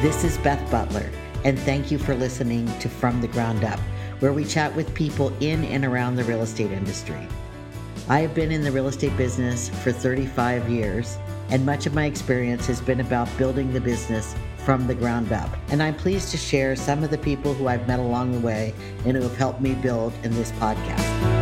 This is Beth Butler, and thank you for listening to From the Ground Up, where we chat with people in and around the real estate industry. I have been in the real estate business for 35 years, and much of my experience has been about building the business from the ground up. And I'm pleased to share some of the people who I've met along the way and who have helped me build in this podcast.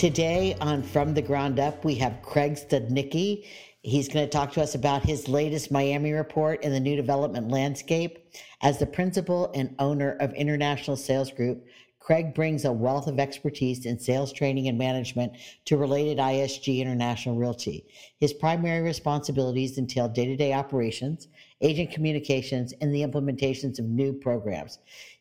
Today on From the Ground Up, we have Craig Studnicky. He's going to talk to us about his latest Miami report in the new development landscape. As the principal and owner of International Sales Group, Craig brings a wealth of expertise in sales training and management to related ISG International Realty. His primary responsibilities entail day to day operations, agent communications, and the implementations of new programs.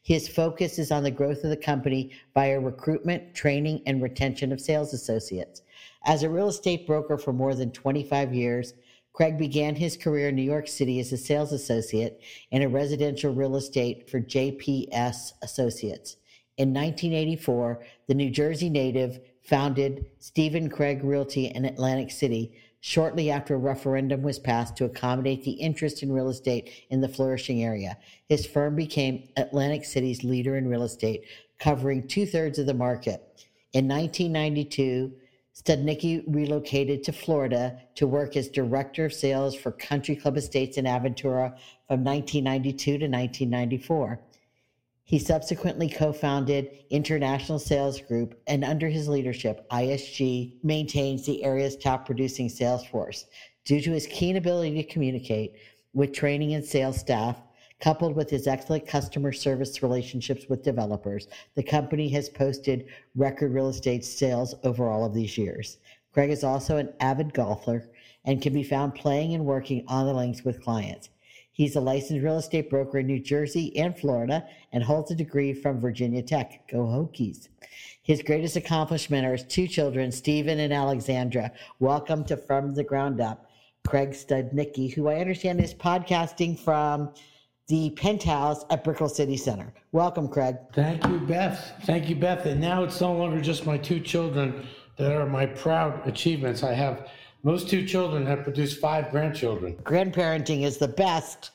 His focus is on the growth of the company via recruitment, training, and retention of sales associates. As a real estate broker for more than 25 years, Craig began his career in New York City as a sales associate in a residential real estate for JPS Associates. In 1984, the New Jersey native founded Steven Craig Realty in Atlantic City shortly after a referendum was passed to accommodate the interest in real estate in the flourishing area. His firm became Atlantic City's leader in real estate, covering two thirds of the market. In 1992, Studnicky relocated to Florida to work as director of sales for Country Club Estates in Aventura from 1992 to 1994. He subsequently co founded International Sales Group, and under his leadership, ISG maintains the area's top producing sales force. Due to his keen ability to communicate with training and sales staff, Coupled with his excellent customer service relationships with developers, the company has posted record real estate sales over all of these years. Greg is also an avid golfer and can be found playing and working on the links with clients. He's a licensed real estate broker in New Jersey and Florida and holds a degree from Virginia Tech. Go Hokies. His greatest accomplishment are his two children, Stephen and Alexandra. Welcome to From the Ground Up, Craig Studnicky, who I understand is podcasting from the penthouse at Brickell City Center. Welcome, Craig. Thank you, Beth. Thank you, Beth. And now it's no longer just my two children that are my proud achievements. I have most two children have produced five grandchildren. Grandparenting is the best.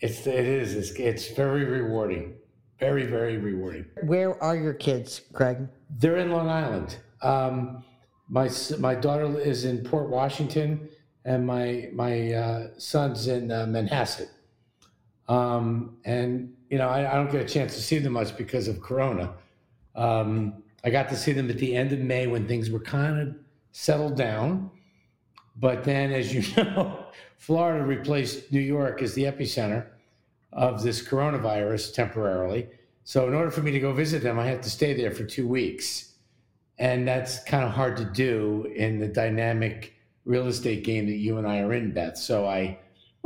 It's it is. It's, it's very rewarding. Very very rewarding. Where are your kids, Craig? They're in Long Island. Um, my my daughter is in Port Washington, and my my uh, son's in uh, Manhasset. Um, and, you know, I, I, don't get a chance to see them much because of Corona. Um, I got to see them at the end of May when things were kind of settled down. But then, as you know, Florida replaced New York as the epicenter of this coronavirus temporarily. So, in order for me to go visit them, I had to stay there for two weeks. And that's kind of hard to do in the dynamic real estate game that you and I are in, Beth. So, I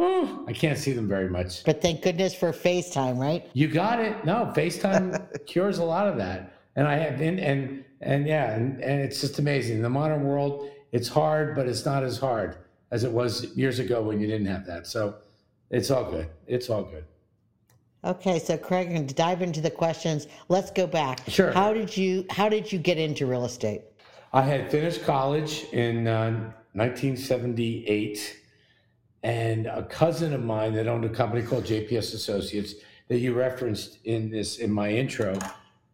Oh, I can't see them very much. But thank goodness for FaceTime, right? You got it. No, FaceTime cures a lot of that. And I have and and, and yeah, and, and it's just amazing. In the modern world, it's hard, but it's not as hard as it was years ago when you didn't have that. So it's all good. It's all good. Okay, so Craig, to dive into the questions, let's go back. Sure. How did you How did you get into real estate? I had finished college in uh, 1978 and a cousin of mine that owned a company called JPS Associates that you referenced in this in my intro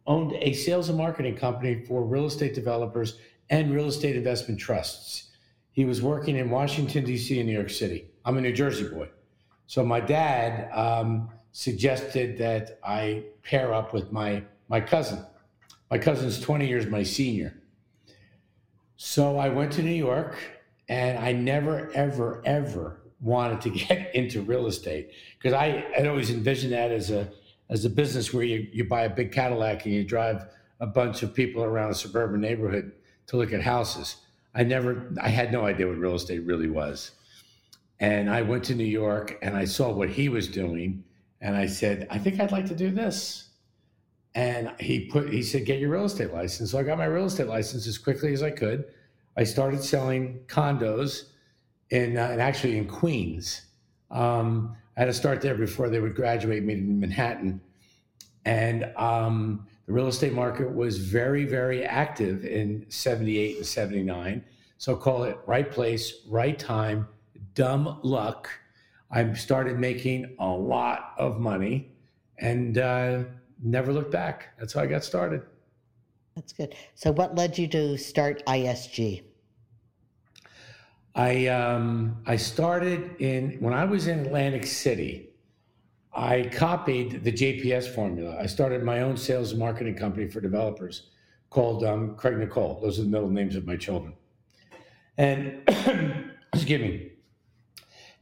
owned a sales and marketing company for real estate developers and real estate investment trusts. He was working in Washington D.C. and New York City. I'm a New Jersey boy, so my dad um, suggested that I pair up with my my cousin. My cousin's 20 years my senior. So I went to New York, and I never, ever, ever wanted to get into real estate because I had always envisioned that as a as a business where you, you buy a big Cadillac and you drive a bunch of people around a suburban neighborhood to look at houses. I never I had no idea what real estate really was. And I went to New York and I saw what he was doing and I said, I think I'd like to do this. And he put he said, get your real estate license. So I got my real estate license as quickly as I could. I started selling condos in, uh, and actually in Queens. Um, I had to start there before they would graduate me in Manhattan. And um, The real estate market was very, very active in 78 and 79. So call it right place, right time, dumb luck. I started making a lot of money and uh, never looked back. That's how I got started. That's good. So, what led you to start ISG? I um, I started in when I was in Atlantic City. I copied the JPS formula. I started my own sales and marketing company for developers called um, Craig Nicole. Those are the middle names of my children. And excuse me.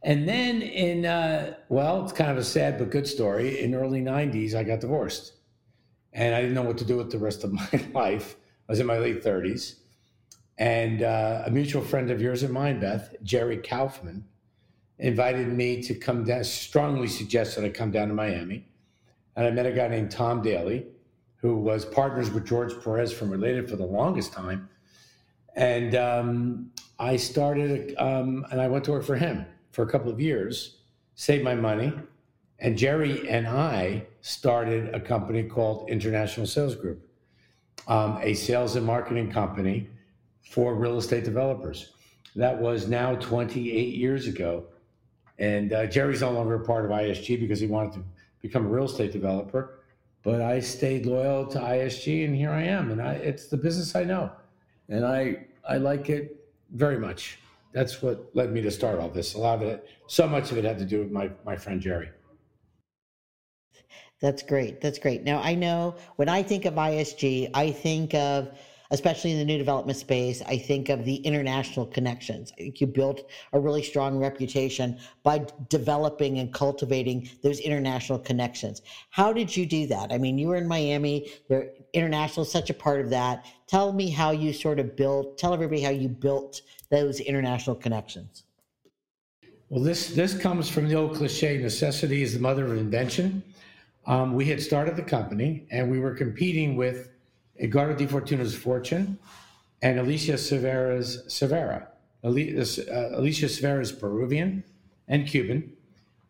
And then in uh, well, it's kind of a sad but good story. In early '90s, I got divorced, and I didn't know what to do with the rest of my life. I was in my late 30s, and uh, a mutual friend of yours and mine, Beth, Jerry Kaufman, invited me to come down. Strongly suggested I come down to Miami, and I met a guy named Tom Daly, who was partners with George Perez from Related for the longest time, and um, I started, um, and I went to work for him for a couple of years, saved my money, and Jerry and I started a company called International Sales Group, um, a sales and marketing company for real estate developers. That was now 28 years ago. And uh, Jerry's no longer a part of ISG because he wanted to become a real estate developer. But I stayed loyal to ISG, and here I am. And I, it's the business I know, and I I like it very much. That's what led me to start all this. A lot of it, so much of it, had to do with my my friend Jerry. That's great. That's great. Now I know when I think of ISG, I think of especially in the new development space, I think of the international connections. I think you built a really strong reputation by developing and cultivating those international connections. How did you do that? I mean, you were in Miami, there international is such a part of that. Tell me how you sort of built, tell everybody how you built those international connections. Well, this this comes from the old cliche: necessity is the mother of invention. Um, we had started the company, and we were competing with Edgardo Defortuna's Fortune, and Alicia Cervera's Cervera. Uh, Alicia Cervera is Peruvian and Cuban.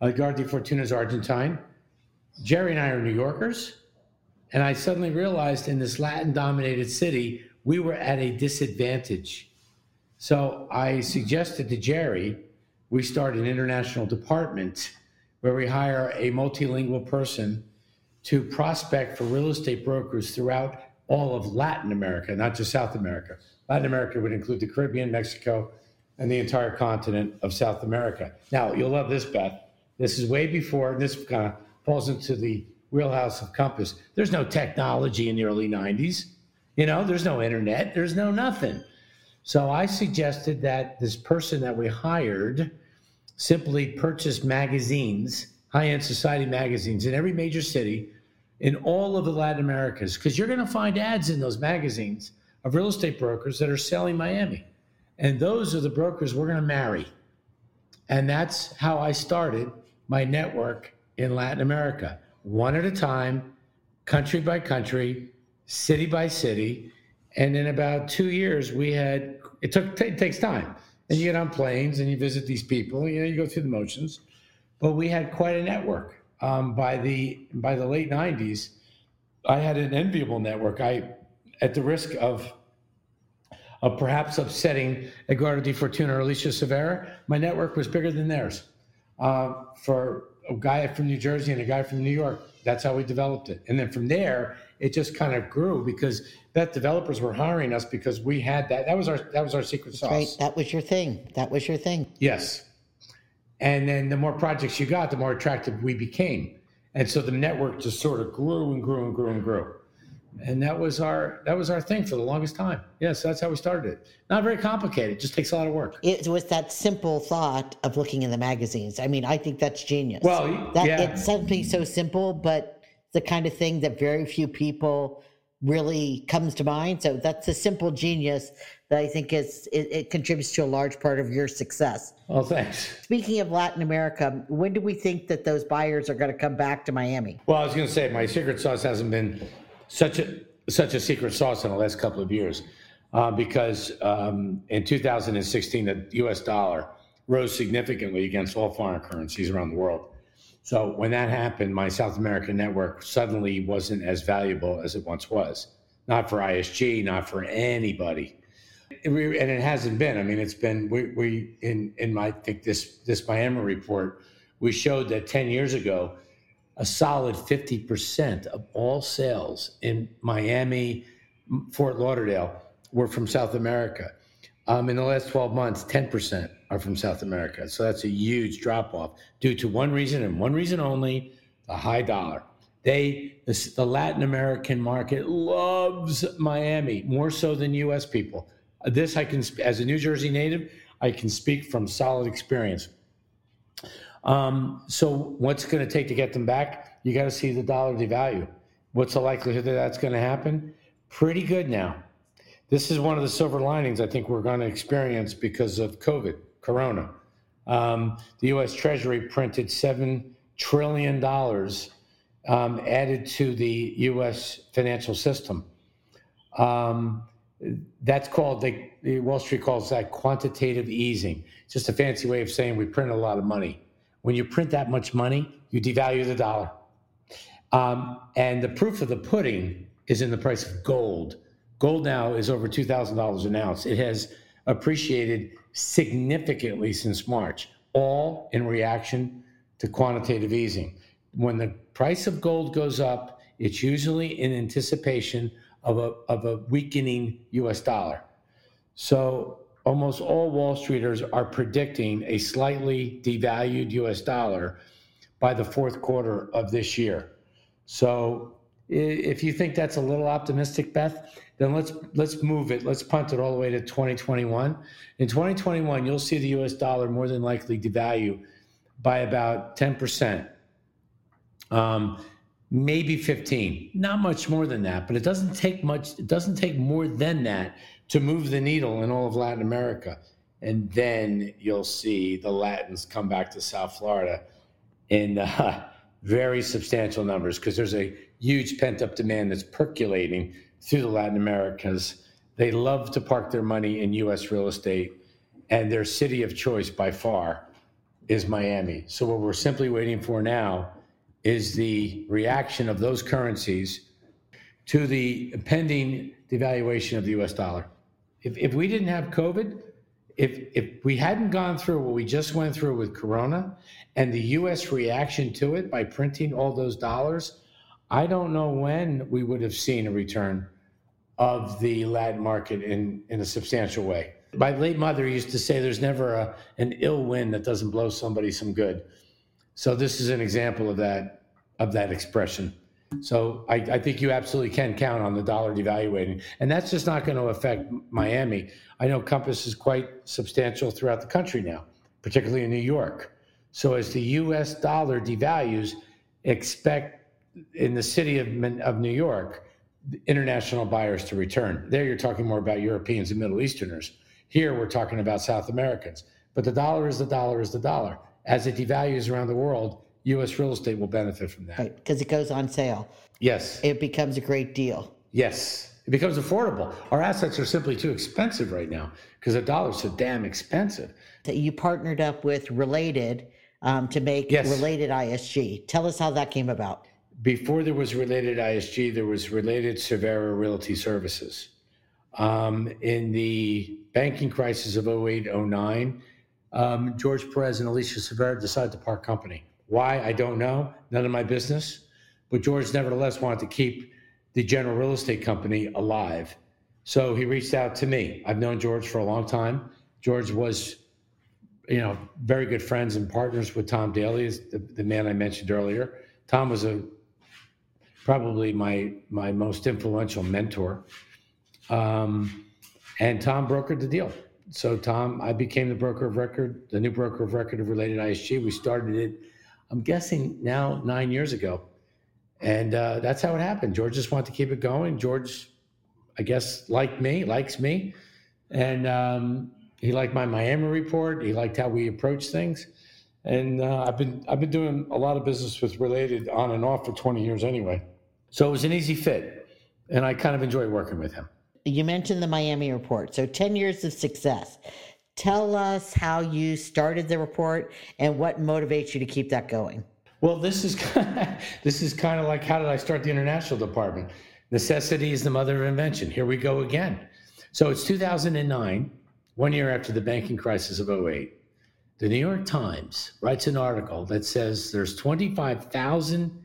Edgardo Defortuna is Argentine. Jerry and I are New Yorkers. And I suddenly realized in this Latin dominated city, we were at a disadvantage. So I suggested to Jerry we start an international department where we hire a multilingual person to prospect for real estate brokers throughout all of Latin America, not just South America. Latin America would include the Caribbean, Mexico, and the entire continent of South America. Now, you'll love this, Beth. This is way before, this kind of falls into the wheelhouse of Compass. There's no technology in the early 90s. You know, there's no internet, there's no nothing. So I suggested that this person that we hired simply purchase magazines, high end society magazines in every major city in all of the Latin Americas because you're going to find ads in those magazines of real estate brokers that are selling Miami. And those are the brokers we're going to marry. And that's how I started my network in Latin America, one at a time, country by country, city by city. And in about two years, we had it took it takes time. And you get on planes and you visit these people, you know, you go through the motions. But we had quite a network um, by the by the late '90s, I had an enviable network. I, at the risk of of perhaps upsetting Edgardo Defortuna or Alicia Cervera, my network was bigger than theirs. Uh, for a guy from New Jersey and a guy from New York, that's how we developed it. And then from there, it just kind of grew because that developers were hiring us because we had that. That was our that was our secret sauce. Right. That was your thing. That was your thing. Yes. And then the more projects you got, the more attractive we became. And so the network just sort of grew and grew and grew and grew. And that was our that was our thing for the longest time. Yes, yeah, so that's how we started it. Not very complicated, just takes a lot of work. It was that simple thought of looking in the magazines. I mean, I think that's genius. Well, that yeah. it's something so simple, but the kind of thing that very few people really comes to mind. So that's a simple genius that I think is it, it, contributes to a large part of your success. Well, thanks. Speaking of Latin America, when do we think that those buyers are going to come back to Miami? Well, I was going to say my secret sauce hasn't been such a such a secret sauce in the last couple of years, uh, because um, in 2016 the U.S. dollar rose significantly against all foreign currencies around the world, So when that happened, my South American network suddenly wasn't as valuable as it once was. Not for ISG, not for anybody. And it hasn't been. I mean, it's been we, we in in my I think this this Miami report we showed that 10 years ago a solid 50% of all sales in Miami, Fort Lauderdale were from South America. Um, in the last 12 months, 10% are from South America. So that's a huge drop off due to one reason and one reason only the high dollar. They, the, the Latin American market loves Miami more so than US people. This I can, as a New Jersey native, I can speak from solid experience. Um, so what's going to take to get them back? You got to see the dollar devalue. What's the likelihood that that's going to happen? Pretty good now. This is one of the silver linings I think we're going to experience because of COVID, Corona. Um, the U.S. Treasury printed seven trillion dollars um, added to the U.S. financial system. Um, that's called the Wall Street calls that quantitative easing. It's just a fancy way of saying we print a lot of money. When you print that much money, you devalue the dollar. Um, and the proof of the pudding is in the price of gold. Gold now is over $2,000 an ounce. It has appreciated significantly since March, all in reaction to quantitative easing. When the price of gold goes up, it's usually in anticipation of a, of a weakening US dollar. So almost all Wall Streeters are predicting a slightly devalued US dollar by the fourth quarter of this year. So if you think that's a little optimistic, Beth, then let's let's move it. Let's punt it all the way to 2021. In 2021, you'll see the US dollar more than likely devalue by about 10%. Um, maybe 15 not much more than that but it doesn't take much it doesn't take more than that to move the needle in all of Latin America. And then you'll see the Latins come back to South Florida in uh, very substantial numbers because there's a huge pent up demand that's percolating through the Latin Americas. They love to park their money in U.S. real estate, and their city of choice by far is Miami. So, what we're simply waiting for now is the reaction of those currencies to the pending devaluation of the US dollar. If, if we didn't have COVID, if, if we hadn't gone through what we just went through with Corona and the US reaction to it by printing all those dollars, I don't know when we would have seen a return of the Latin market in, in a substantial way. My late mother used to say there's never a, an ill wind that doesn't blow somebody some good. So this is an example of that of that expression. So I, I, think you absolutely can count on the dollar devaluating. And that's just not going to affect Miami. I know Compass is quite substantial throughout the country now, particularly in New York. So as the US dollar devalues, expect in the city of, of New York, international buyers to return. There you're talking more about Europeans and Middle Easterners. Here we're talking about South Americans. But the dollar is the dollar is the dollar. As it devalues around the world, U.S. real estate will benefit from that. Right, because it goes on sale. Yes. It becomes a great deal. Yes. It becomes affordable. Our assets are simply too expensive right now because the dollar's so damn expensive. That you partnered up with Related um, to make yes. Related ISG. Tell us how that came about. Before there was Related ISG, there was Related Cervera Realty Services. Um, in the banking crisis of 08, 09, um, George Perez and Alicia Cervera decided to part company. Why? I don't know. None of my business. But George nevertheless wanted to keep the general real estate company alive. So he reached out to me. I've known George for a long time. George was, you know, very good friends and partners with Tom Daly, the, the man I mentioned earlier. Tom was a probably my my most influential mentor. Um, and Tom brokered the deal. So Tom, I became the broker of record, the new broker of record of Related ISG. We started it I'm guessing now nine years ago. And uh, that's how it happened. George just wanted to keep it going. George, I guess, liked me, likes me. And um, he liked my Miami report. He liked how we approach things. And uh, I've been I've been doing a lot of business with Related on and off for 20 years anyway. So it was an easy fit, and I kind of enjoy working with him. You mentioned the Miami report. So 10 years of success. Tell us how you started the report and what motivates you to keep that going. Well, this is this is kind of like how did I start the international department? Necessity is the mother of invention. Here we go again. So it's 2009, one year after the banking crisis of 08. The New York Times writes an article that says there's 25,000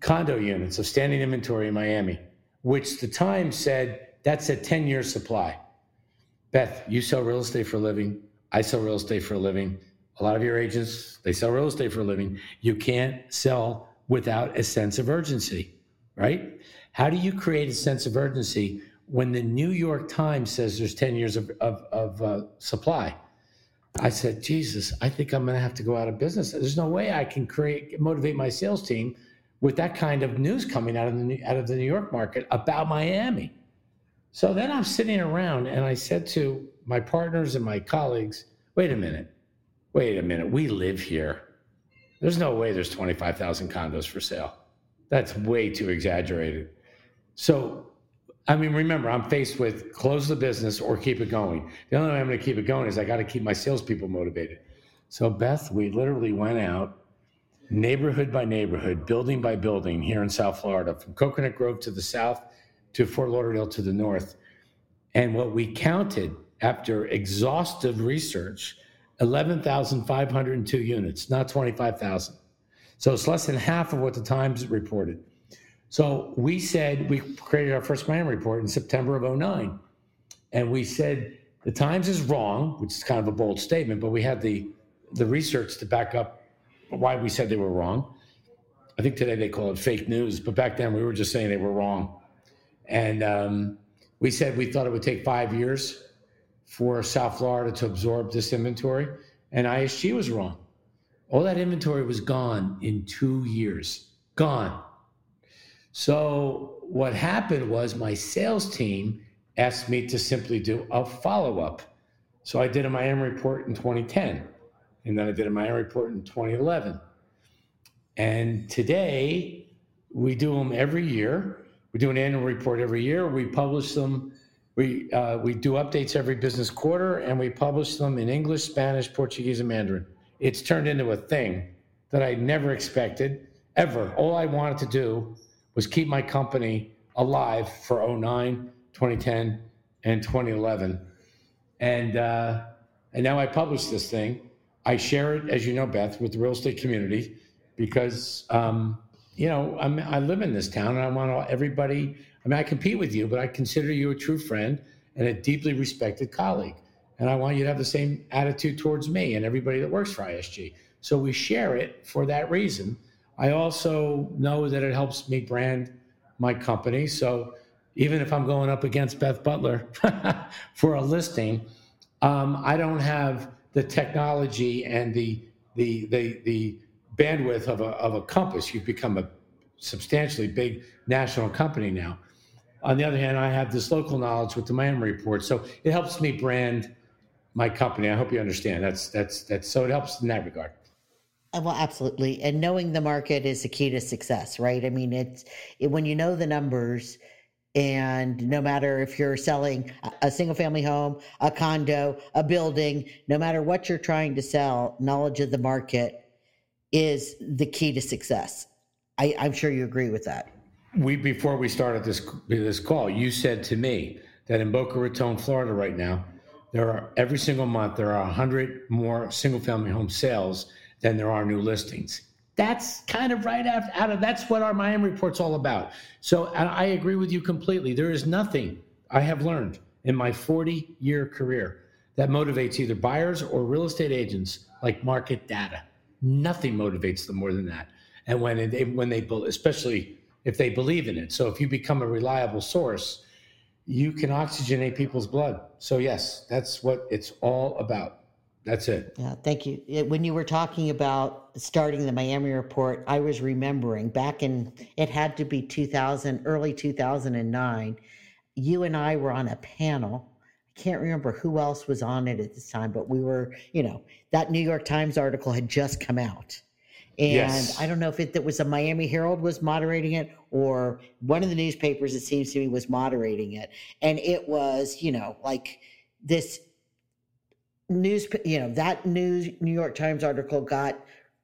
condo units of standing inventory in Miami, which the Times said that's a 10 year supply. Beth, you sell real estate for a living. I sell real estate for a living. A lot of your agents, they sell real estate for a living. You can't sell without a sense of urgency, right? How do you create a sense of urgency when the New York Times says there's 10 years of, of, of uh, supply? I said, Jesus, I think I'm going to have to go out of business. There's no way I can create motivate my sales team with that kind of news coming out of the out of the New York market about Miami. So then I'm sitting around and I said to my partners and my colleagues, wait a minute, wait a minute, we live here. There's no way there's 25,000 condos for sale. That's way too exaggerated. So, I mean, remember, I'm faced with close the business or keep it going. The only way I'm going to keep it going is I got to keep my salespeople motivated. So, Beth, we literally went out neighborhood by neighborhood, building by building here in South Florida, from Coconut Grove to the south to Fort Lauderdale to the north. And what we counted after exhaustive research 11,502 units, not 25,000. So it's less than half of what the Times reported. So we said, we created our first Miami report in September of 09. And we said, the Times is wrong, which is kind of a bold statement, but we had the, the research to back up why we said they were wrong. I think today they call it fake news, but back then we were just saying they were wrong. And um, we said we thought it would take five years for South Florida to absorb this inventory, and ISG was wrong. All that inventory was gone in two years. Gone. So what happened was my sales team asked me to simply do a follow up. So I did a Miami report in 2010, and then I did a Miami report in 2011. And today we do them every year. We do an annual report every year. We publish them. We uh, we do updates every business quarter, and we publish them in English, Spanish, Portuguese, and Mandarin. It's turned into a thing that I never expected ever. All I wanted to do was keep my company alive for 09, 2010, and 2011, and uh, and now I publish this thing. I share it, as you know, Beth, with the real estate community because um, you know, I'm, I live in this town and I want everybody. I mean, I compete with you, but I consider you a true friend and a deeply respected colleague. And I want you to have the same attitude towards me and everybody that works for ISG. So we share it for that reason. I also know that it helps me brand my company. So even if I'm going up against Beth Butler for a listing, um, I don't have the technology and the the the the bandwidth of a, of a compass. You've become a substantially big national company now. On the other hand, I have this local knowledge with the Miami report, so it helps me brand my company. I hope you understand. That's that's that's so it helps in that regard. Uh, well, absolutely, and knowing the market is the key to success, right? I mean, it's it, when you know the numbers, and no matter if you're selling a single family home, a condo, a building, no matter what you're trying to sell, knowledge of the market is the key to success. I, I'm sure you agree with that. We before we started this this call, you said to me that in Boca Raton, Florida, right now, there are every single month there are hundred more single family home sales than there are new listings. That's kind of right out, out of that's what our Miami report's all about. So I agree with you completely. There is nothing I have learned in my 40 year career that motivates either buyers or real estate agents like market data. Nothing motivates them more than that. And when they, when they, especially if they believe in it. So if you become a reliable source, you can oxygenate people's blood. So yes, that's what it's all about. That's it. Yeah, thank you. When you were talking about starting the Miami report, I was remembering back in it had to be 2000, early 2009. You and I were on a panel I can't remember who else was on it at this time, but we were, you know, that New York Times article had just come out. And yes. I don't know if it that was a Miami Herald was moderating it or one of the newspapers, it seems to me, was moderating it. And it was, you know, like this news, you know, that news New York Times article got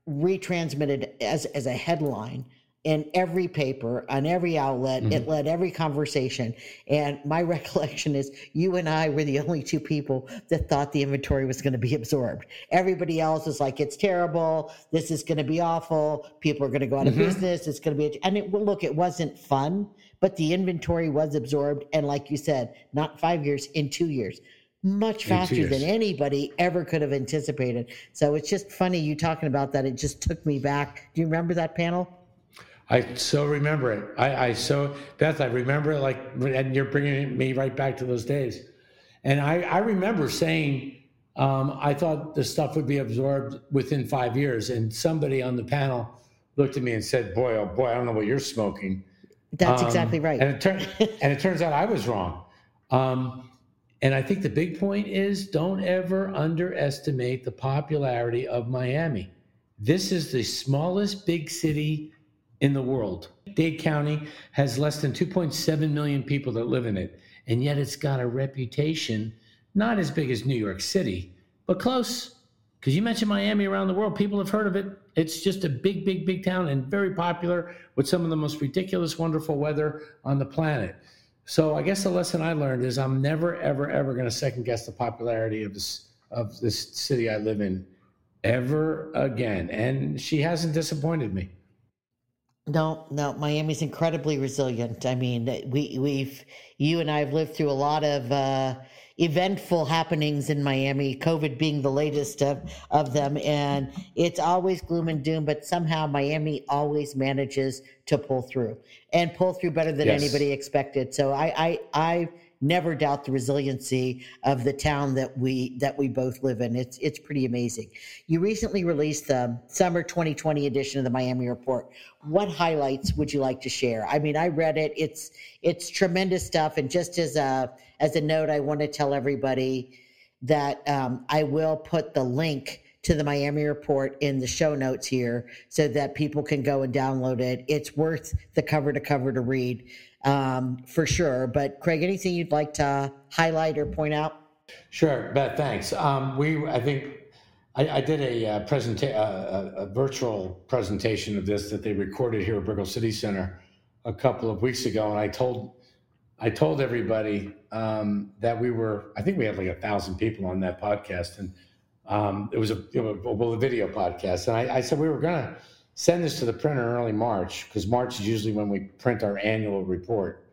retransmitted as as a headline in every paper on every outlet. Mm-hmm. it led every conversation. And my recollection is you and i were the only two people that thought the inventory was going to be absorbed. Everybody else is like it's terrible. This is going to be awful. People are going to go out of mm-hmm. business. It's going to be and it well, look it wasn't fun but the inventory was absorbed. And like you said not five years in two years much faster than anybody ever could have anticipated so it's just funny you talking about that it just took me back do you remember that panel I so remember it. I, I so Beth, I remember it like, and you're bringing me right back to those days. And I, I remember saying, um, I thought the stuff would be absorbed within five years. And somebody on the panel looked at me and said, "Boy, oh boy, I don't know what you're smoking." That's um, exactly right. And it, tur- and it turns out I was wrong. Um, and I think the big point is don't ever underestimate the popularity of Miami. This is the smallest big city in the world. Dade County has less than 2.7 million people that live in it, and yet it's got a reputation not as big as New York City, but close. Because you mentioned Miami around the world, people have heard of it. It's just a big, big, big town and very popular with some of the most ridiculous, wonderful weather on the planet. So I guess the lesson I learned is I'm never, ever, ever going to second guess the popularity of this of this city I live in ever again. And she hasn't disappointed me. No, no, Miami's incredibly resilient. I mean, we we've you and I have lived through a lot of uh, eventful happenings in Miami, COVID being the latest of of them, and it's always gloom and doom. But somehow Miami always manages to pull through and pull through better than yes. anybody expected. So I I I never doubt the resiliency of the town that we that we both live in. It's it's pretty amazing. You recently released the summer 2020 edition of the Miami Report. What highlights would you like to share? I mean, I read it. It's it's tremendous stuff. And just as a as a note, I want to tell everybody that um, I will put the link to the Miami report in the show notes here so that people can go and download it. It's worth the cover to cover to read um, for sure. But Craig, anything you'd like to highlight or point out? Sure, Beth. Thanks. Um, we, I think, I, I did a, uh, presenta- uh, a, a virtual presentation of this that they recorded here at Brickell City Center a couple of weeks ago, and I told I told everybody um, that we were. I think we had like a thousand people on that podcast, and um, it was a well a video podcast, and I, I said we were gonna send this to the printer in early March because March is usually when we print our annual report.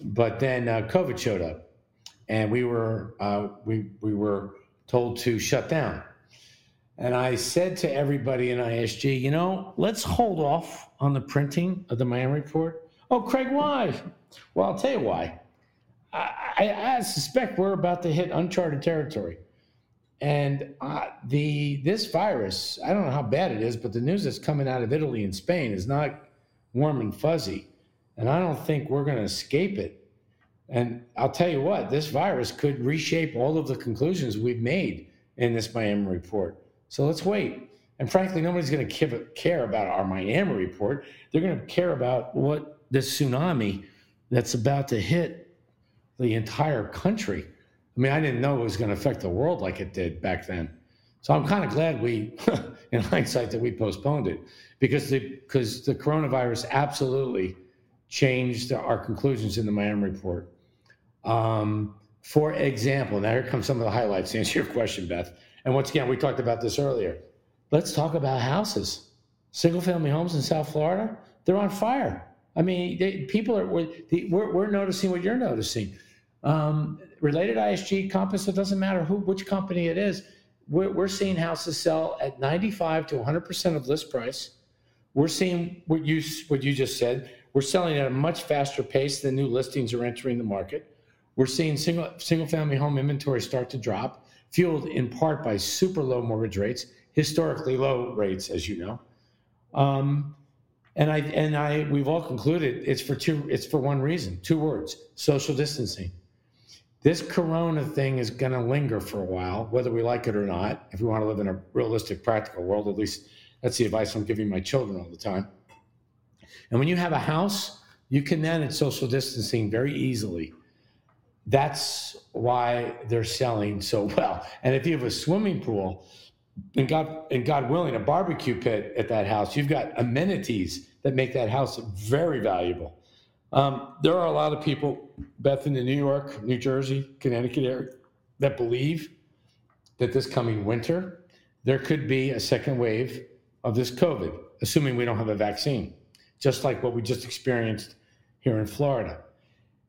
But then uh, COVID showed up, and we were uh, we we were told to shut down. And I said to everybody in ISG, you know, let's hold off on the printing of the Miami report. Oh, Craig, why? Well, I'll tell you why. I, I, I suspect we're about to hit uncharted territory. And uh, the this virus, I don't know how bad it is, but the news that's coming out of Italy and Spain is not warm and fuzzy. And I don't think we're going to escape it. And I'll tell you what, this virus could reshape all of the conclusions we've made in this Miami report. So let's wait. And frankly, nobody's going to care about our Miami report. They're going to care about what this tsunami that's about to hit the entire country I mean, I didn't know it was going to affect the world like it did back then. So I'm kind of glad we, in hindsight, that we postponed it because the because the coronavirus absolutely changed our conclusions in the Miami report. Um, for example, now here come some of the highlights to answer your question, Beth. And once again, we talked about this earlier. Let's talk about houses. Single family homes in South Florida, they're on fire. I mean, they, people are, we're, we're, noticing what you're noticing. Um, related ISG Compass, it doesn't matter who which company it is. We're, we're seeing houses sell at 95 to 100 percent of list price. We're seeing what you what you just said. We're selling at a much faster pace than new listings are entering the market. We're seeing single single family home inventory start to drop, fueled in part by super low mortgage rates, historically low rates, as you know. Um, and I and I we've all concluded it's for two it's for one reason, two words: social distancing this corona thing is going to linger for a while, whether we like it or not. If we want to live in a realistic, practical world, at least that's the advice I'm giving my children all the time. And when you have a house, you can manage social distancing very easily. That's why they're selling so well. And if you have a swimming pool, and God and God willing, a barbecue pit at that house. You've got amenities that make that house very valuable. Um, there are a lot of people, Beth, in the New York, New Jersey, Connecticut area, that believe that this coming winter there could be a second wave of this COVID, assuming we don't have a vaccine, just like what we just experienced here in Florida.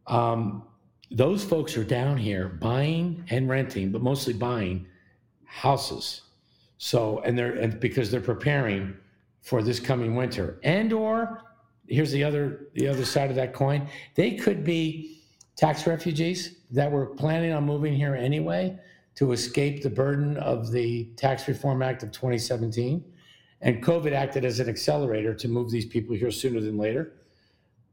Um, those folks are down here buying and renting, but mostly buying houses. So, and they're and because they're preparing for this coming winter, and or here's the other the other side of that coin, they could be tax refugees that were planning on moving here anyway to escape the burden of the Tax Reform Act of 2017. And COVID acted as an accelerator to move these people here sooner than later.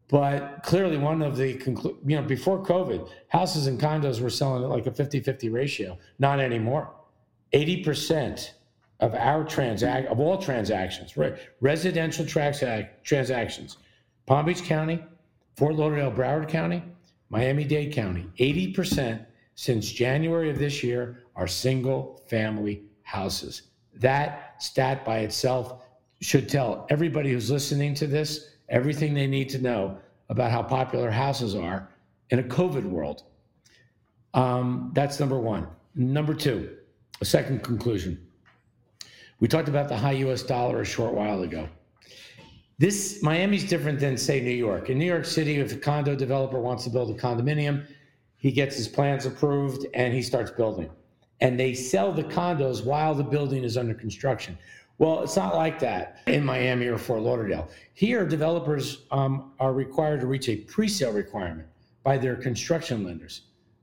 But clearly, one of the conclu- you know before COVID, houses and condos were selling at like a 50-50 ratio. Not anymore. 80% of our transact of all transactions, re- residential transac- transactions, Palm Beach County, Fort Lauderdale, Broward County, Miami-Dade County, 80% since January of this year are single family houses. That stat by itself should tell everybody who's listening to this everything they need to know about how popular houses are in a COVID world. Um, that's number one. Number two, a second conclusion. We talked about the high US dollar a short while ago. This Miami's different than, say, New York. In New York City, if a condo developer wants to build a condominium, he gets his plans approved and he starts building. And they sell the condos while the building is under construction. Well, it's not like that in Miami or Fort Lauderdale. Here, developers um, are required to reach a pre sale requirement by their construction lenders.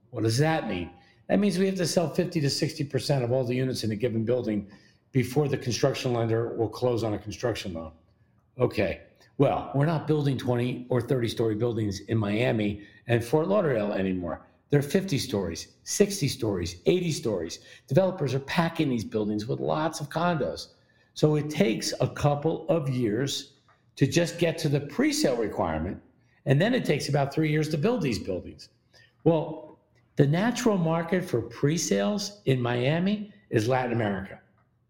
What does that mean? That means we have to sell 50 to 60% of all the units in a given building before the construction lender will close on a construction loan. Okay, well, we're not building 20 or 30 story buildings in Miami and Fort Lauderdale anymore. They're 50 stories, 60 stories, 80 stories. Developers are packing these buildings with lots of condos. So it takes a couple of years to just get to the pre sale requirement. And then it takes about three years to build these buildings. Well, the natural market for pre sales in Miami is Latin America,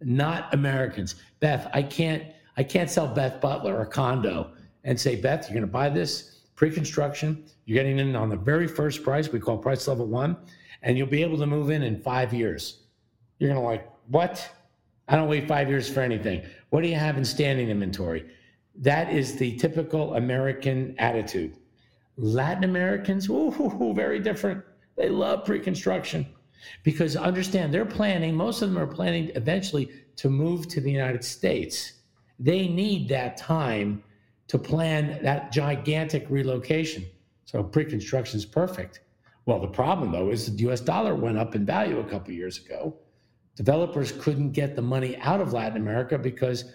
not Americans. Beth, I can't. I can't sell Beth Butler a condo and say, Beth, you're going to buy this pre-construction. You're getting in on the very first price we call price level one, and you'll be able to move in in five years. You're going to like, what? I don't wait five years for anything. What do you have in standing inventory? That is the typical American attitude. Latin Americans, ooh, very different. They love pre construction because understand they're planning, most of them are planning eventually to move to the United States. They need that time to plan that gigantic relocation. So pre construction is perfect. Well, the problem though is the US dollar went up in value a couple years ago developers couldn't get the money out of Latin America because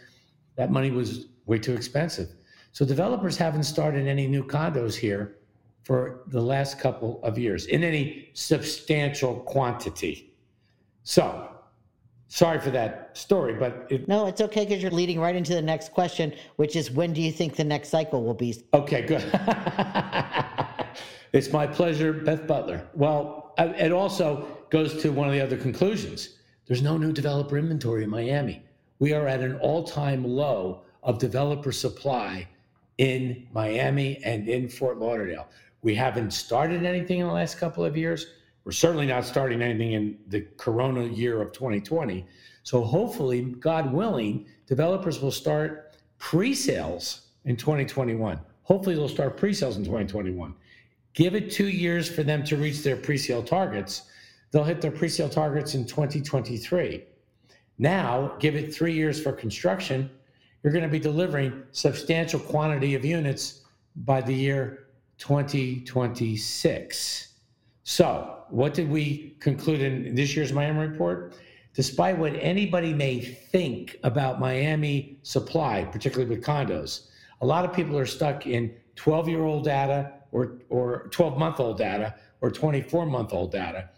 that money was way too expensive. So developers haven't started any new condos here for the last couple of years in any substantial quantity. So, sorry for that story, but it, no, it's okay because you're leading right into the next question, which is when do you think the next cycle will be? Okay, good. it's my pleasure, Beth Butler. Well, uh, it also goes to one of the other conclusions there's no new developer inventory in Miami. We are at an all time low of developer supply in Miami and in Fort Lauderdale. We haven't started anything in the last couple of years. We're certainly not starting anything in the corona year of 2020. So hopefully, God willing, developers will start pre sales in 2021. Hopefully, they'll start pre sales in 2021. Give it two years for them to reach their pre sale targets They'll hit their pre-sale targets in 2023. Now, give it three years for construction, you're going to be delivering substantial quantity of units by the year 2026. So, what did we conclude in this year's Miami report? Despite what anybody may think about Miami supply, particularly with condos, a lot of people are stuck in 12 year old data or, or 12 month old data or 24 month old data.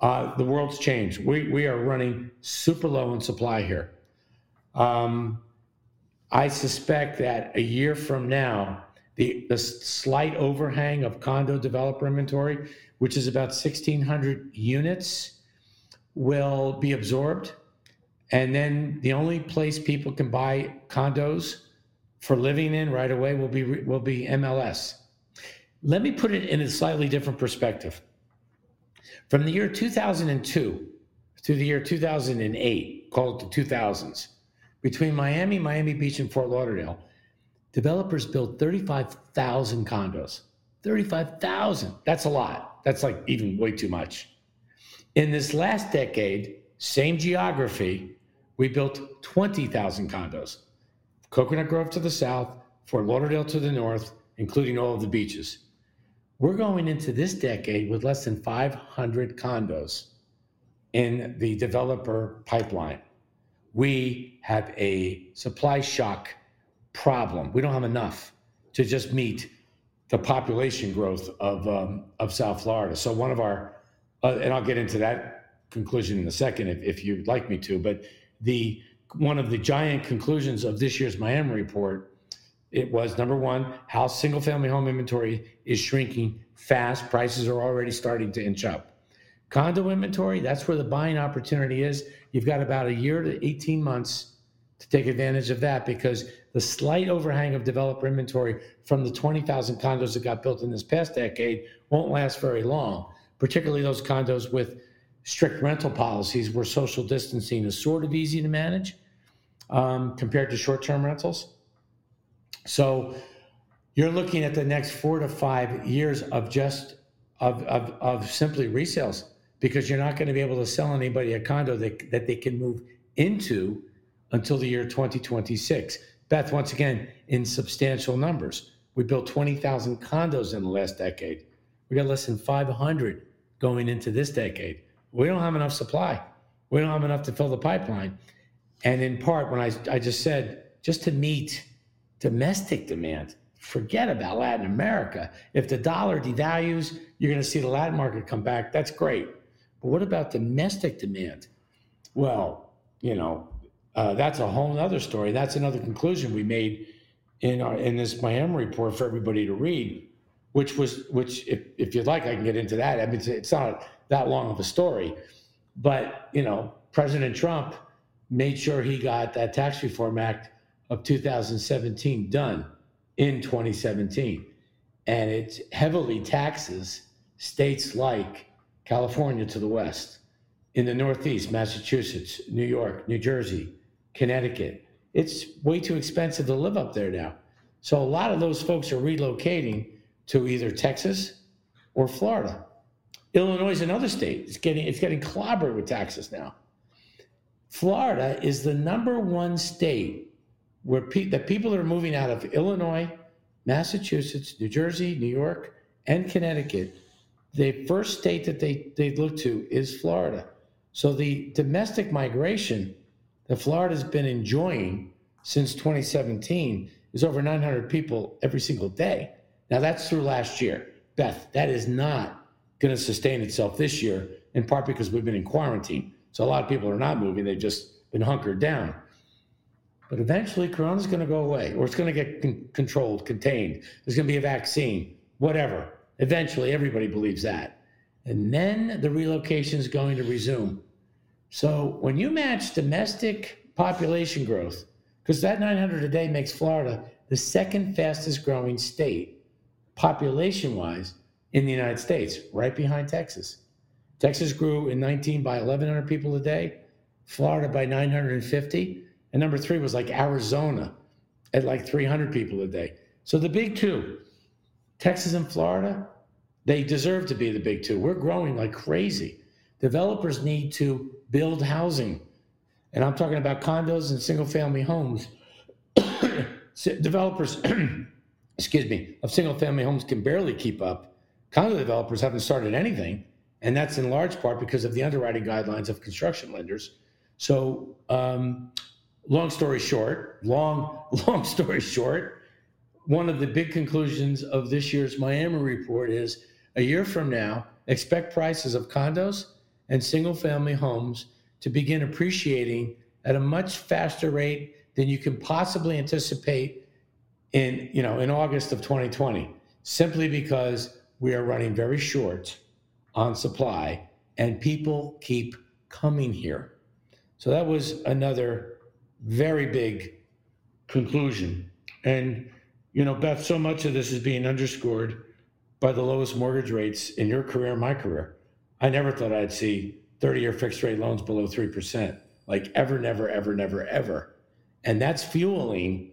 Uh, the world's changed. We, we are running super low in supply here. Um, I suspect that a year from now, the, the slight overhang of condo developer inventory, which is about 1,600 units, will be absorbed. And then the only place people can buy condos for living in right away will be will be MLS. Let me put it in a slightly different perspective. From the year 2002 to the year 2008, called the 2000s, between Miami, Miami Beach, and Fort Lauderdale, developers built 35,000 condos. 35,000. That's a lot. That's like even way too much. In this last decade, same geography, we built 20,000 condos. Coconut Grove to the south, Fort Lauderdale to the north, including all of the beaches. We're going into this decade with less than 500 condos in the developer pipeline. We have a supply shock problem. We don't have enough to just meet the population growth of um, of South Florida. So one of our, uh, and I'll get into that conclusion in a second if, if you'd like me to. But the one of the giant conclusions of this year's Miami report, it was number one, how single family home inventory is shrinking fast. Prices are already starting to inch up. Condo inventory, that's where the buying opportunity is. You've got about a year to 18 months to take advantage of that because the slight overhang of developer inventory from the 20,000 condos that got built in this past decade won't last very long, particularly those condos with strict rental policies where social distancing is sort of easy to manage um, compared to short term rentals. So you're looking at the next four to five years of just of, of, of simply resales because you're not going to be able to sell anybody a condo that, that they can move into until the year 2026. Beth, once again, in substantial numbers. We built 20,000 condos in the last decade. We got less than 500 going into this decade. We don't have enough supply. We don't have enough to fill the pipeline. And in part, when I, I just said, just to meet domestic demand, forget about Latin America. If the dollar devalues, you're going to see the Latin market come back. That's great. But what about domestic demand? Well, you know, uh, that's a whole other story. That's another conclusion we made in our in this Miami report for everybody to read, which was which if if you'd like, I can get into that. I mean, it's, it's not that long of a story, but you know, President Trump made sure he got that Tax Reform Act of 2017 done in 2017, and it heavily taxes states like California to the west, in the Northeast, Massachusetts, New York, New Jersey, Connecticut. It's way too expensive to live up there now. So a lot of those folks are relocating to either Texas or Florida. Illinois is another state. It's getting it's getting clobbered with taxes now. Florida is the number one state where pe- the people that are moving out of Illinois, Massachusetts, New Jersey, New York, and Connecticut. The first state that they, they look to is Florida. So the domestic migration that Florida's been enjoying since 2017 is over 900 people every single day. Now that's through last year. Beth, that is not going to sustain itself this year, in part because we've been in quarantine. So a lot of people are not moving, they've just been hunkered down. But eventually, Corona's going to go away, or it's going to get con- controlled, contained. There's going to be a vaccine, whatever. Eventually, everybody believes that. And then the relocation is going to resume. So when you match domestic population growth, because that 900 a day makes Florida the second fastest growing state, population wise, in the United States, right behind Texas. Texas grew in 19 by 1,100 people a day, Florida by 950, and number three was like Arizona at like 300 people a day. So the big two, Texas and Florida, they deserve to be the big two. We're growing like crazy. Developers need to build housing. And I'm talking about condos and single family homes. developers, excuse me, of single family homes can barely keep up. Condo developers haven't started anything. And that's in large part because of the underwriting guidelines of construction lenders. So, um, long story short, long, long story short, one of the big conclusions of this year's Miami report is a year from now, expect prices of condos and single family homes to begin appreciating at a much faster rate than you can possibly anticipate in you know in August of 2020 simply because we are running very short on supply and people keep coming here So that was another very big conclusion. And, you know, Beth, so much of this is being underscored by the lowest mortgage rates in your career, my career. I never thought I'd see 30 year fixed rate loans below 3%, like ever, never, ever, never, ever. And that's fueling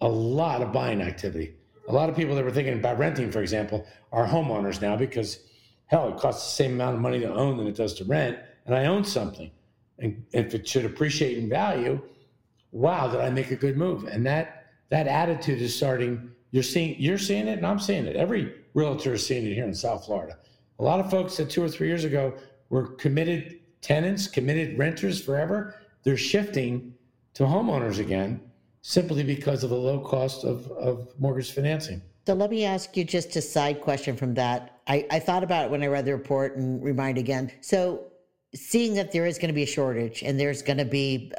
a lot of buying activity. A lot of people that were thinking about renting, for example, are homeowners now because hell, it costs the same amount of money to own than it does to rent. And I own something. And if it should appreciate in value, wow, did I make a good move? And that that attitude is starting. You're seeing you're seeing it, and I'm seeing it. Every realtor is seeing it here in South Florida. A lot of folks that two or three years ago were committed tenants, committed renters forever. They're shifting to homeowners again simply because of the low cost of, of mortgage financing. So let me ask you just a side question from that. I, I thought about it when I read the report and remind again. So seeing that there is going to be a shortage and there's going to be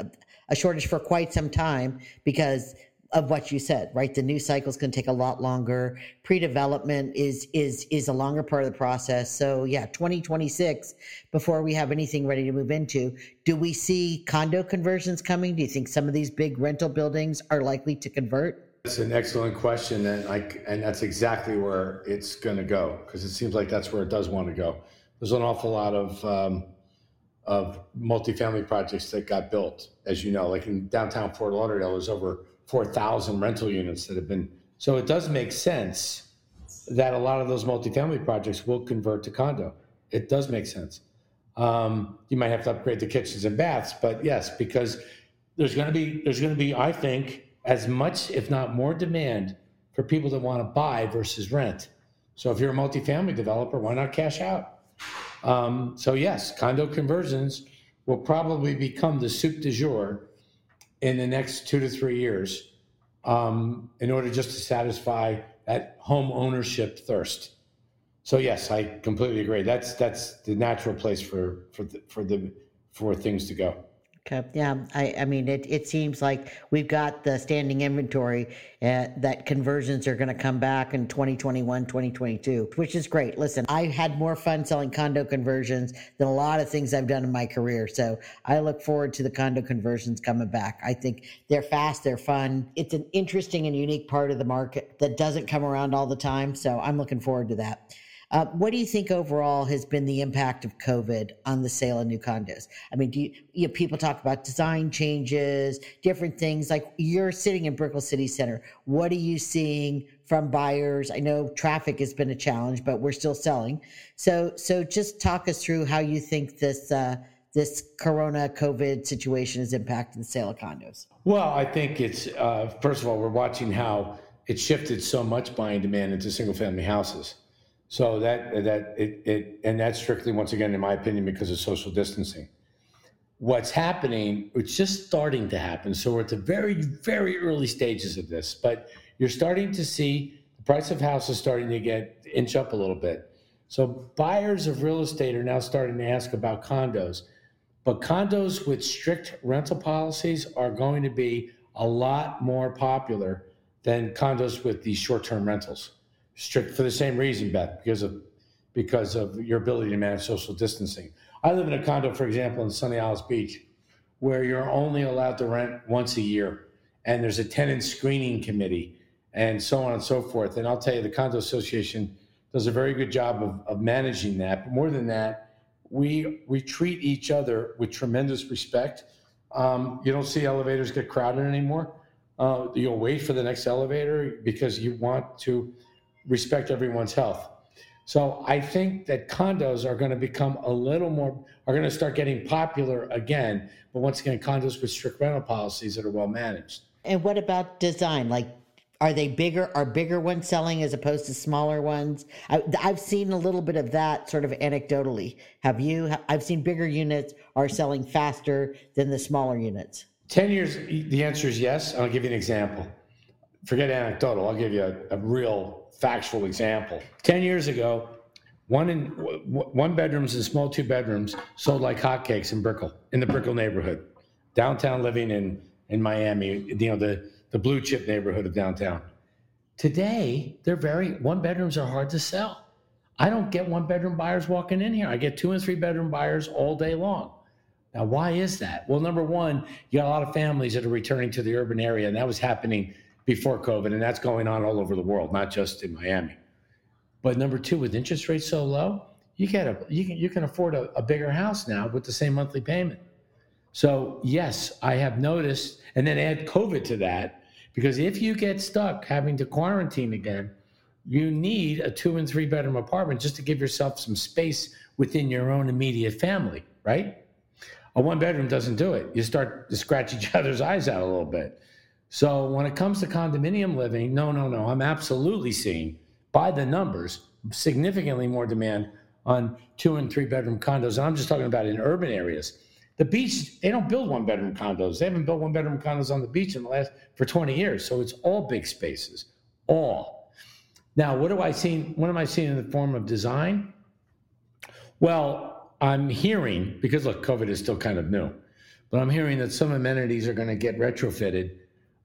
a shortage for quite some time because of what you said, right? The news cycle is going to take a lot longer. Pre-development is is is a longer part of the process. So yeah, 2026 before we have anything ready to move into. Do we see condo conversions coming? Do you think some of these big rental buildings are likely to convert? That's an excellent question, and I and that's exactly where it's going to go because it seems like that's where it does want to go. There's an awful lot of um, of multifamily projects that got built, as you know, like in downtown Fort Lauderdale, there's over 4,000 rental units that have been. So it does make sense that a lot of those multifamily projects will convert to condo. It does make sense. Um, you might have to upgrade the kitchens and baths, but yes, because there's going to be there's going to be, I think, as much, if not more, demand for people that want to buy versus rent. So if you're a multifamily developer, why not cash out? Um, so yes, condo conversions will probably become the soup du jour in the next two to three years um, in order just to satisfy that home ownership thirst. So yes, I completely agree. That's that's the natural place for for the, for the for things to go. Yeah. I, I mean, it, it seems like we've got the standing inventory uh, that conversions are going to come back in 2021, 2022, which is great. Listen, I had more fun selling condo conversions than a lot of things I've done in my career. So I look forward to the condo conversions coming back. I think they're fast, they're fun. It's an interesting and unique part of the market that doesn't come around all the time. So I'm looking forward to that. Uh, what do you think overall has been the impact of COVID on the sale of new condos? I mean, do you, you know, people talk about design changes, different things. Like you're sitting in Brickell City Center. What are you seeing from buyers? I know traffic has been a challenge, but we're still selling. So, so just talk us through how you think this uh, this Corona COVID situation has impacted the sale of condos. Well, I think it's uh, first of all we're watching how it shifted so much buying demand into single family houses. So that that it, it and that's strictly once again, in my opinion, because of social distancing. What's happening? It's just starting to happen. So we're at the very very early stages of this, but you're starting to see the price of houses starting to get inch up a little bit. So buyers of real estate are now starting to ask about condos, but condos with strict rental policies are going to be a lot more popular than condos with these short-term rentals strict for the same reason, Beth, because of because of your ability to manage social distancing. I live in a condo, for example, in Sunny Isles Beach, where you're only allowed to rent once a year, and there's a tenant screening committee, and so on and so forth. And I'll tell you, the condo association does a very good job of, of managing that. But more than that, we we treat each other with tremendous respect. Um, you don't see elevators get crowded anymore. Uh, you'll wait for the next elevator because you want to respect everyone's health. So I think that condos are going to become a little more, are going to start getting popular again. But once again, condos with strict rental policies that are well managed. And what about design? Like, are they bigger? Are bigger ones selling as opposed to smaller ones? I, have seen a little bit of that sort of anecdotally. Have you? I've seen bigger units are selling faster than the smaller units. 10 years, the answer is yes. I'll give you an example. Forget anecdotal, I'll give you a, a real factual example. 10 years ago, one in one bedrooms and small two bedrooms sold like hotcakes in Brickell, in the Brickell neighborhood, downtown living in in Miami, you know the the blue chip neighborhood of downtown. Today, they're very one bedrooms are hard to sell. I don't get one bedroom buyers walking in here. I get two and three bedroom buyers all day long. Now, why is that? Well, number one, you got a lot of families that are returning to the urban area, and that was happening before COVID, and that's going on all over the world, not just in Miami. But number two, with interest rates so low, you get a you can you can afford a, a bigger house now with the same monthly payment. So yes, I have noticed, and then add COVID to that, because if you get stuck having to quarantine again, you need a two and three bedroom apartment just to give yourself some space within your own immediate family, right? A one bedroom doesn't do it. You start to scratch each other's eyes out a little bit. So when it comes to condominium living, no, no, no, I'm absolutely seeing by the numbers significantly more demand on two and three bedroom condos. And I'm just talking about in urban areas. The beach, they don't build one bedroom condos. They haven't built one bedroom condos on the beach in the last for 20 years. So it's all big spaces, all. Now, what do I see? What am I seeing in the form of design? Well, I'm hearing because look, COVID is still kind of new, but I'm hearing that some amenities are going to get retrofitted.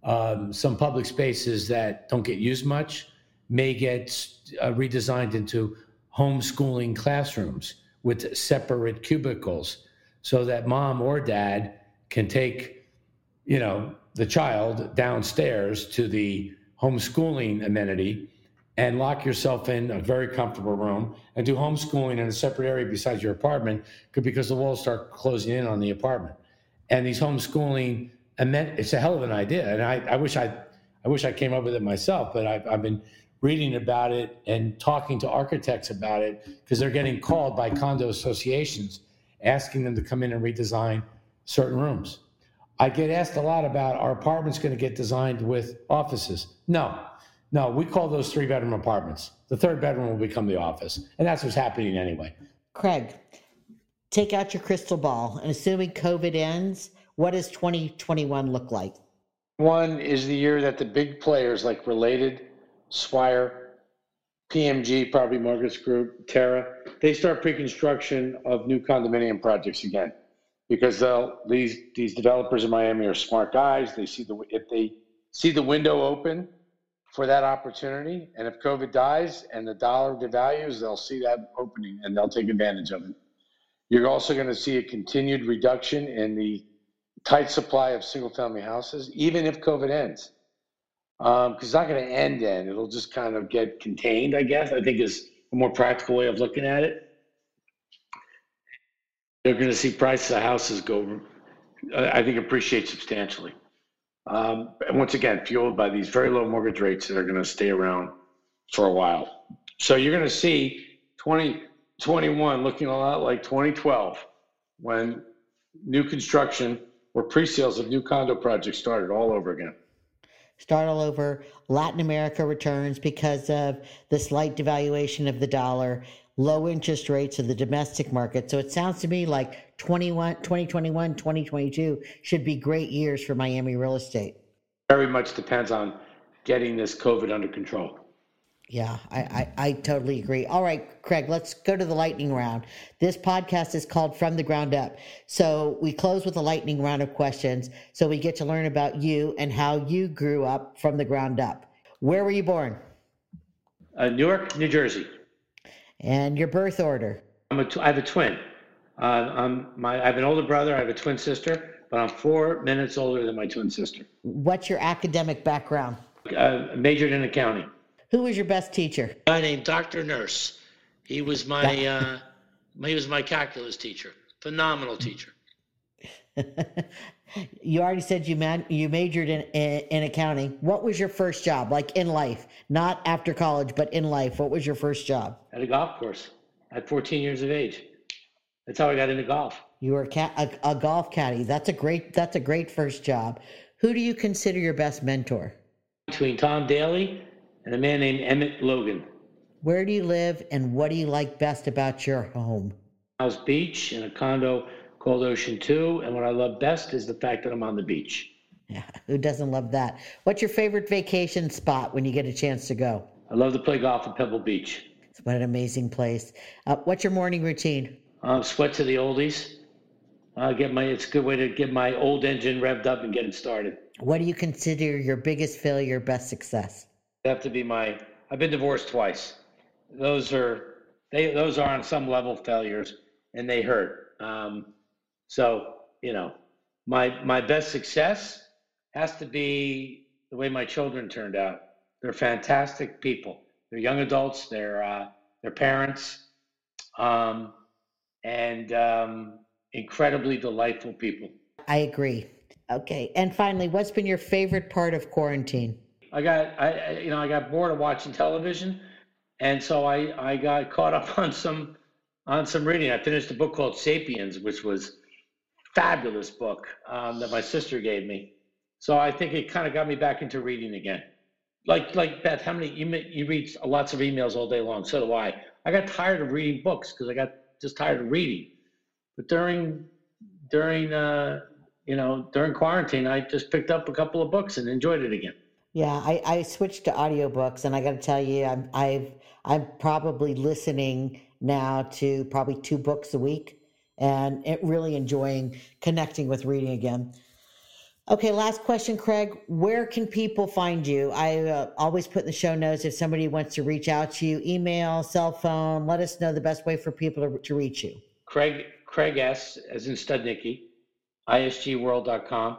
Um, some public spaces that don't get used much may get uh, redesigned into homeschooling classrooms with separate cubicles so that mom or dad can take you know the child downstairs to the homeschooling amenity and lock yourself in a very comfortable room and do homeschooling in a separate area besides your apartment because the walls start closing in on the apartment. And these homeschooling it's a hell of an idea and i, I wish i i wish i came up with it myself but I've, I've been reading about it and talking to architects about it because they're getting called by condo associations asking them to come in and redesign certain rooms. I get asked a lot about our apartments going to get designed with offices. No, no, we call those three bedroom apartments. The third bedroom will become the office. And that's what's happening anyway. Craig, take out your crystal ball and assuming COVID ends, what does 2021 look like? One is the year that the big players like Related, Swire, PMG, Property Markets Group, Terra, they start pre-construction of new condominium projects again. Because these, these developers in Miami are smart guys. They see the, if they see the window open for that opportunity, and if COVID dies and the dollar devalues, they'll see that opening and they'll take advantage of it. You're also going to see a continued reduction in the tight supply of single family houses, even if COVID ends um, it's not going to end then. It'll just kind of get contained, I guess. I think is a more practical way of looking at it. They're going to see prices of houses go, I think, appreciate substantially. Um, and once again, fueled by these very low mortgage rates that are going to stay around for a while. So you're going to see 2021 looking a lot like 2012 when new construction or pre-sales of new condo projects started all over again start all over. Latin America returns because of the slight devaluation of the dollar, low interest rates of the domestic market. So it sounds to me like 21, 2021, 2022 should be great years for Miami real estate. Very much depends on getting this COVID under control. Yeah, I, I, I, totally agree. All right, Craig, let's go to the lightning round. This podcast is called From the Ground Up. So we close with a lightning round of questions so we get to learn about you and how you grew up from the ground up. Where were you born? Uh, Newark, New Jersey. And your birth order? I'm a t- I have a twin. Uh, I'm my, I have an older brother, I have a twin sister, but I'm four minutes older than my twin sister. What's your academic background? Uh, majored in accounting. Who was your best teacher? A guy named Dr. Nurse. He was my uh, he was my calculus teacher. Phenomenal teacher. you already said you man you majored in, in, in accounting. What was your first job, like in life, not after college, but in life? What was your first job? At a golf course, at 14 years of age. That's how I got into golf. You were a, cat, a, a golf caddy. That's a great. That's a great first job. Who do you consider your best mentor? Between Tom Daly and a man named Emmett Logan. Where do you live and what do you like best about your home? House Beach in a condo called Ocean 2. And what I love best is the fact that I'm on the beach. Yeah, who doesn't love that? What's your favorite vacation spot when you get a chance to go? I love to play golf at Pebble Beach. It's what an amazing place. Uh, what's your morning routine? Uh, sweat to the oldies. Uh, get my. It's a good way to get my old engine revved up and get it started. What do you consider your biggest failure, best success? Have to be my. I've been divorced twice. Those are they. Those are on some level failures, and they hurt. Um, so you know, my my best success has to be the way my children turned out. They're fantastic people. They're young adults. They're uh, they're parents, um, and um, incredibly delightful people. I agree. Okay, and finally, what's been your favorite part of quarantine? I got I you know I got bored of watching television, and so I I got caught up on some on some reading. I finished a book called Sapiens, which was fabulous book um, that my sister gave me. So I think it kind of got me back into reading again. Like like Beth, how many you you read lots of emails all day long? So do I. I got tired of reading books because I got just tired of reading. But during during uh, you know during quarantine, I just picked up a couple of books and enjoyed it again. Yeah, I, I switched to audiobooks and I got to tell you, I'm, I've, I'm probably listening now to probably two books a week and it really enjoying connecting with reading again. Okay, last question, Craig. Where can people find you? I uh, always put in the show notes if somebody wants to reach out to you, email, cell phone, let us know the best way for people to, to reach you. Craig, Craig S, as in Studnicky, isgworld.com.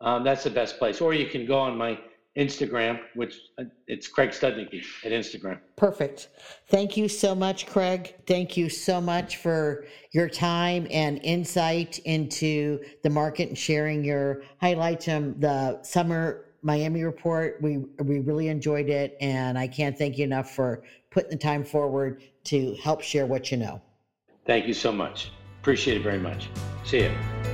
Um, that's the best place. Or you can go on my Instagram, which uh, it's Craig Studnicky at Instagram. Perfect. Thank you so much, Craig. Thank you so much for your time and insight into the market and sharing your highlights from the summer Miami report. We we really enjoyed it, and I can't thank you enough for putting the time forward to help share what you know. Thank you so much. Appreciate it very much. See you.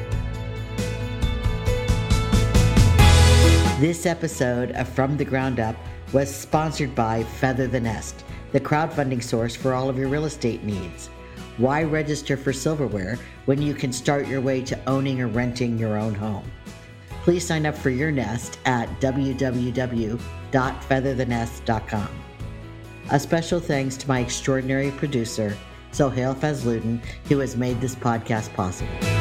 This episode of From the Ground Up was sponsored by Feather the Nest, the crowdfunding source for all of your real estate needs. Why register for silverware when you can start your way to owning or renting your own home? Please sign up for your nest at www.featherthenest.com. A special thanks to my extraordinary producer, Sohail Fazludin, who has made this podcast possible.